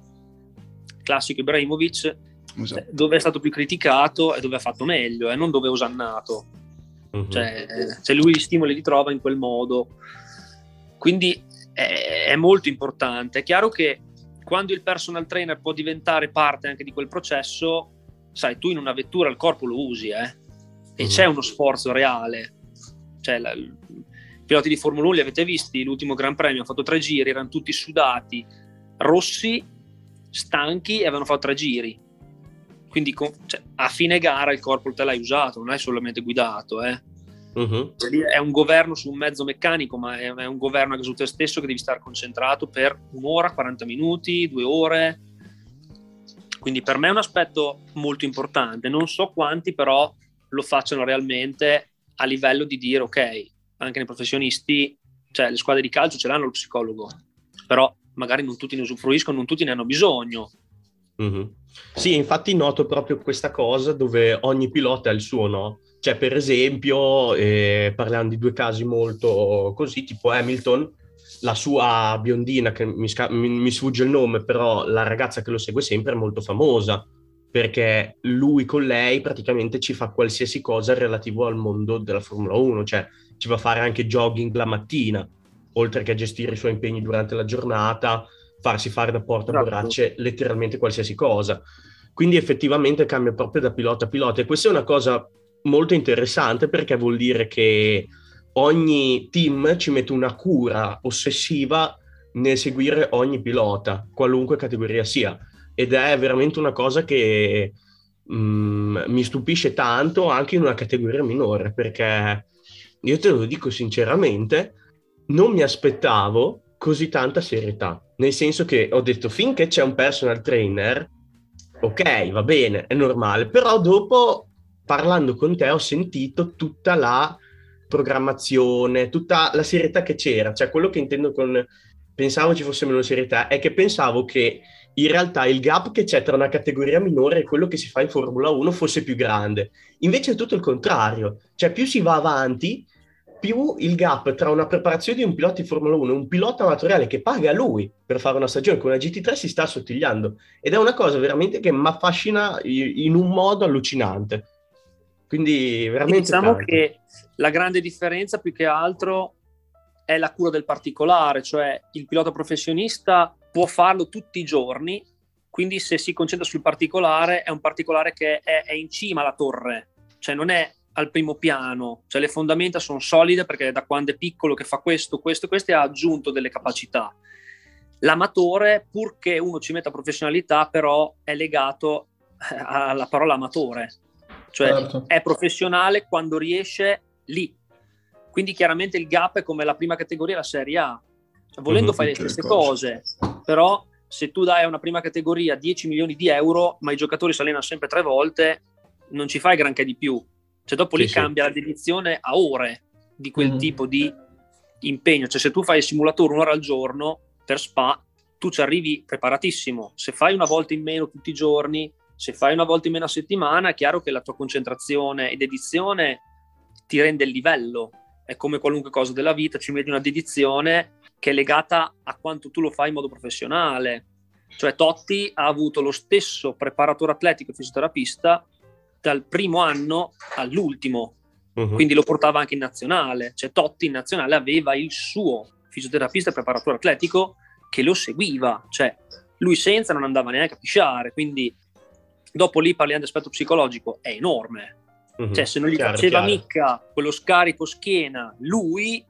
Classico Ibrahimovic, esatto. Eh, dove è stato più criticato e dove ha fatto meglio, e eh, non dove è osannato. Uh-huh. Cioè, se lui gli stimoli li trova in quel modo. Quindi è, è molto importante. È chiaro che quando il personal trainer può diventare parte anche di quel processo, sai, tu in una vettura il corpo lo usi, eh? E uh-huh. c'è uno sforzo reale. Cioè, la, piloti di Formula 1 li avete visti, l'ultimo Gran Premio ha fatto tre giri, erano tutti sudati, rossi, stanchi e avevano fatto tre giri. Quindi con, cioè, a fine gara il corpo te l'hai usato, non hai solamente guidato. Eh. Uh-huh. È un governo su un mezzo meccanico, ma è, è un governo anche su te stesso che devi stare concentrato per un'ora, 40 minuti, due ore. Quindi per me è un aspetto molto importante. Non so quanti però lo facciano realmente a livello di dire ok, anche nei professionisti, cioè le squadre di calcio ce l'hanno lo psicologo, però magari non tutti ne usufruiscono, non tutti ne hanno bisogno. Mm-hmm. Sì, infatti noto proprio questa cosa dove ogni pilota ha il suo no. Cioè, per esempio, eh, parlando di due casi molto così, tipo Hamilton, la sua biondina, che mi, sca- mi, mi sfugge il nome, però la ragazza che lo segue sempre è molto famosa, perché lui con lei praticamente ci fa qualsiasi cosa relativo al mondo della Formula 1, cioè ci va a fare anche jogging la mattina, oltre che a gestire i suoi impegni durante la giornata, farsi fare da portaborracce esatto. letteralmente qualsiasi cosa. Quindi effettivamente cambia proprio da pilota a pilota e questa è una cosa molto interessante perché vuol dire che ogni team ci mette una cura ossessiva nel seguire ogni pilota, qualunque categoria sia. Ed è veramente una cosa che mm, mi stupisce tanto anche in una categoria minore, perché io te lo dico sinceramente, non mi aspettavo così tanta serietà. Nel senso che ho detto finché c'è un personal trainer, ok, va bene, è normale, però dopo parlando con te ho sentito tutta la programmazione, tutta la serietà che c'era, cioè quello che intendo con pensavo ci fosse meno serietà è che pensavo che in realtà il gap che c'è tra una categoria minore e quello che si fa in Formula 1 fosse più grande. Invece è tutto il contrario, cioè più si va avanti, più il gap tra una preparazione di un pilota di Formula 1 e un pilota amatoriale che paga lui per fare una stagione con una GT3 si sta assottigliando. Ed è una cosa veramente che mi affascina in un modo allucinante. Quindi veramente... Diciamo tanto. che la grande differenza più che altro è la cura del particolare, cioè il pilota professionista può farlo tutti i giorni, quindi se si concentra sul particolare è un particolare che è, è in cima alla torre, cioè non è al primo piano, cioè le fondamenta sono solide perché da quando è piccolo che fa questo, questo, questo e ha aggiunto delle capacità. L'amatore, purché uno ci metta professionalità, però è legato eh, alla parola amatore, cioè certo. è professionale quando riesce lì. Quindi chiaramente il gap è come la prima categoria, la Serie A. Volendo mm-hmm, fare le stesse cose. cose, però se tu dai a una prima categoria 10 milioni di euro, ma i giocatori si allenano sempre tre volte, non ci fai granché di più. Cioè dopo sì, lì sì. cambia la dedizione a ore di quel mm. tipo di impegno. Cioè se tu fai il simulatore un'ora al giorno per spa, tu ci arrivi preparatissimo. Se fai una volta in meno tutti i giorni, se fai una volta in meno a settimana, è chiaro che la tua concentrazione ed edizione ti rende il livello. È come qualunque cosa della vita, ci metti una dedizione che è legata a quanto tu lo fai in modo professionale. Cioè Totti ha avuto lo stesso preparatore atletico e fisioterapista dal primo anno all'ultimo, uh-huh. quindi lo portava anche in nazionale. Cioè Totti in nazionale aveva il suo fisioterapista e preparatore atletico che lo seguiva, cioè lui senza non andava neanche a pisciare, quindi Dopo lì parliamo di aspetto psicologico, è enorme. Mm-hmm. Cioè, se non gli chiaro, faceva chiaro. mica quello scarico schiena, lui,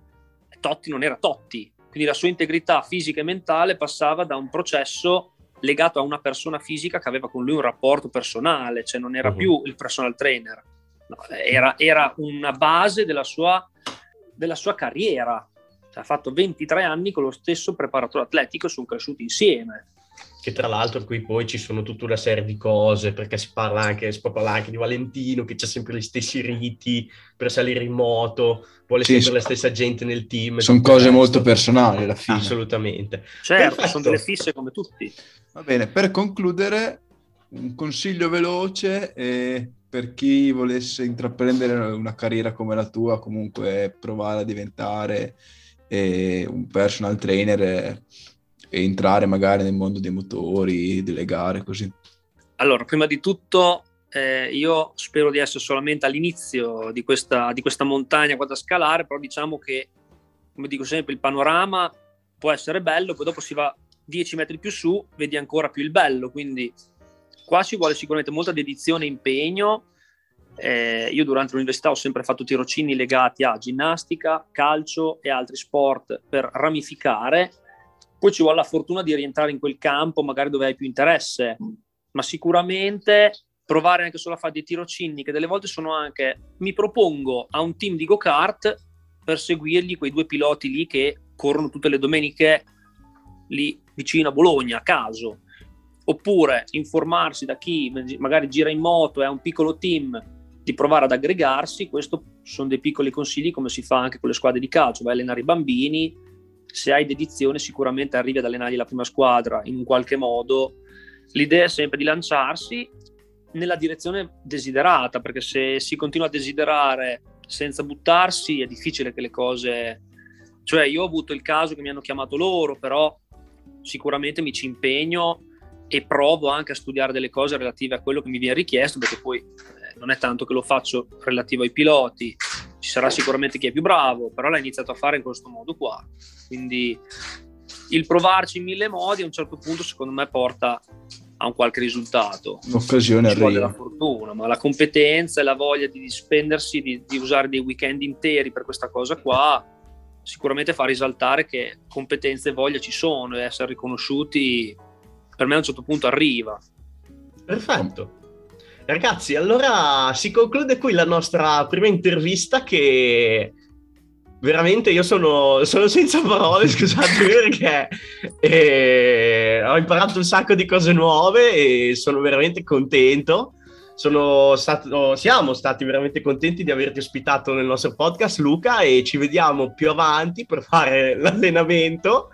Totti non era Totti. Quindi la sua integrità fisica e mentale passava da un processo legato a una persona fisica che aveva con lui un rapporto personale, cioè non era mm-hmm. più il personal trainer, no, era, era, una base della sua, della sua carriera. Cioè, ha fatto 23 anni con lo stesso preparatore atletico, sono cresciuti insieme che tra l'altro qui poi ci sono tutta una serie di cose, perché si parla anche, si parla anche di Valentino, che c'ha sempre gli stessi riti per salire in moto, vuole sì, sempre la stessa gente nel team. Sono cose molto personali alla fine. Assolutamente. Certo, Perfetto. sono delle fisse come tutti. Va bene, per concludere, un consiglio veloce eh, per chi volesse intraprendere una carriera come la tua, comunque provare a diventare eh, un personal trainer. Eh, entrare magari nel mondo dei motori, delle gare, così? Allora, prima di tutto eh, io spero di essere solamente all'inizio di questa, di questa montagna qua da scalare, però diciamo che, come dico sempre, il panorama può essere bello, poi dopo si va 10 metri più su, vedi ancora più il bello, quindi qua ci vuole sicuramente molta dedizione e impegno. Eh, io durante l'università ho sempre fatto tirocini legati a ginnastica, calcio e altri sport per ramificare poi ci vuole la fortuna di rientrare in quel campo, magari dove hai più interesse, ma sicuramente provare anche solo a fare dei tirocini, che delle volte sono anche, mi propongo a un team di go-kart per seguirgli quei due piloti lì che corrono tutte le domeniche lì vicino a Bologna, a caso. Oppure informarsi da chi magari gira in moto e ha un piccolo team di provare ad aggregarsi, questo sono dei piccoli consigli come si fa anche con le squadre di calcio, vai a allenare i bambini, se hai dedizione sicuramente arrivi ad allenargli la prima squadra in qualche modo. L'idea è sempre di lanciarsi nella direzione desiderata, perché se si continua a desiderare senza buttarsi è difficile che le cose... Cioè io ho avuto il caso che mi hanno chiamato loro, però sicuramente mi ci impegno e provo anche a studiare delle cose relative a quello che mi viene richiesto, perché poi eh, non è tanto che lo faccio relativo ai piloti, ci sarà sicuramente chi è più bravo, però l'ha iniziato a fare in questo modo qua. Quindi il provarci in mille modi a un certo punto secondo me porta a un qualche risultato. Un'occasione ci vuole arriva. la fortuna, ma la competenza e la voglia di spendersi, di, di usare dei weekend interi per questa cosa qua, sicuramente fa risaltare che competenze e voglia ci sono e essere riconosciuti per me a un certo punto arriva. Perfetto. Ragazzi, allora si conclude qui la nostra prima intervista che veramente io sono, sono senza parole, scusatemi perché eh, ho imparato un sacco di cose nuove e sono veramente contento. Sono stato, siamo stati veramente contenti di averti ospitato nel nostro podcast, Luca, e ci vediamo più avanti per fare l'allenamento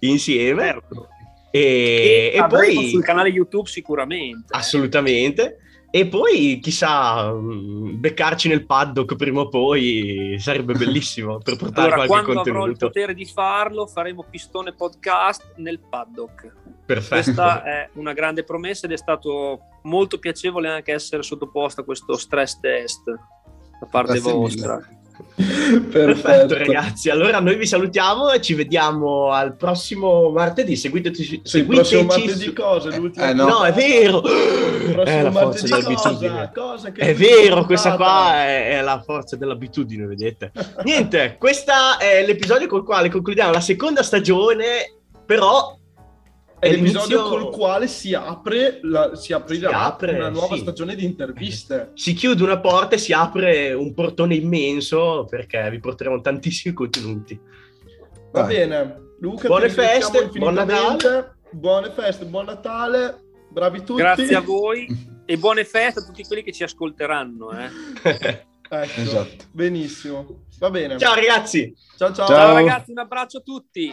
insieme. Certo. E, E, e poi sul canale YouTube sicuramente. assolutamente. E poi chissà, mh, beccarci nel paddock prima o poi sarebbe bellissimo per portare Allora, qualche quando avrò il contenuto. potere di farlo, faremo Pistone Podcast nel paddock. Perfetto. Questa è una grande promessa ed è stato molto piacevole anche essere sottoposto a questo stress test da parte Grazie vostra. mille. Perfetto, ragazzi. Allora noi vi salutiamo e ci vediamo al prossimo martedì. Seguiteci, Sì, il prossimo seguiteci martedì su- cosa? L'ultimo Eh, No. no. è vero. È la forza dell'abitudine. cosa? Cosa È vero, questa qua è, è la forza dell'abitudine, vedete? Niente, questo è l'episodio col quale concludiamo la seconda stagione, però È l'episodio col quale si apre, la, si aprirà Si apre, una nuova sì. stagione di interviste. si chiude una porta e si apre un portone immenso perché vi porteremo tantissimi contenuti. Va Dai. bene, Luca, Buone feste, buon infinitamente. Buone feste, buon Natale, bravi tutti. Grazie a voi e buone feste a tutti quelli che ci ascolteranno. eh. Ecco, Esatto. benissimo. Va bene. Ciao ragazzi! ciao. ciao. Ciao. Ciao ragazzi, un abbraccio a tutti.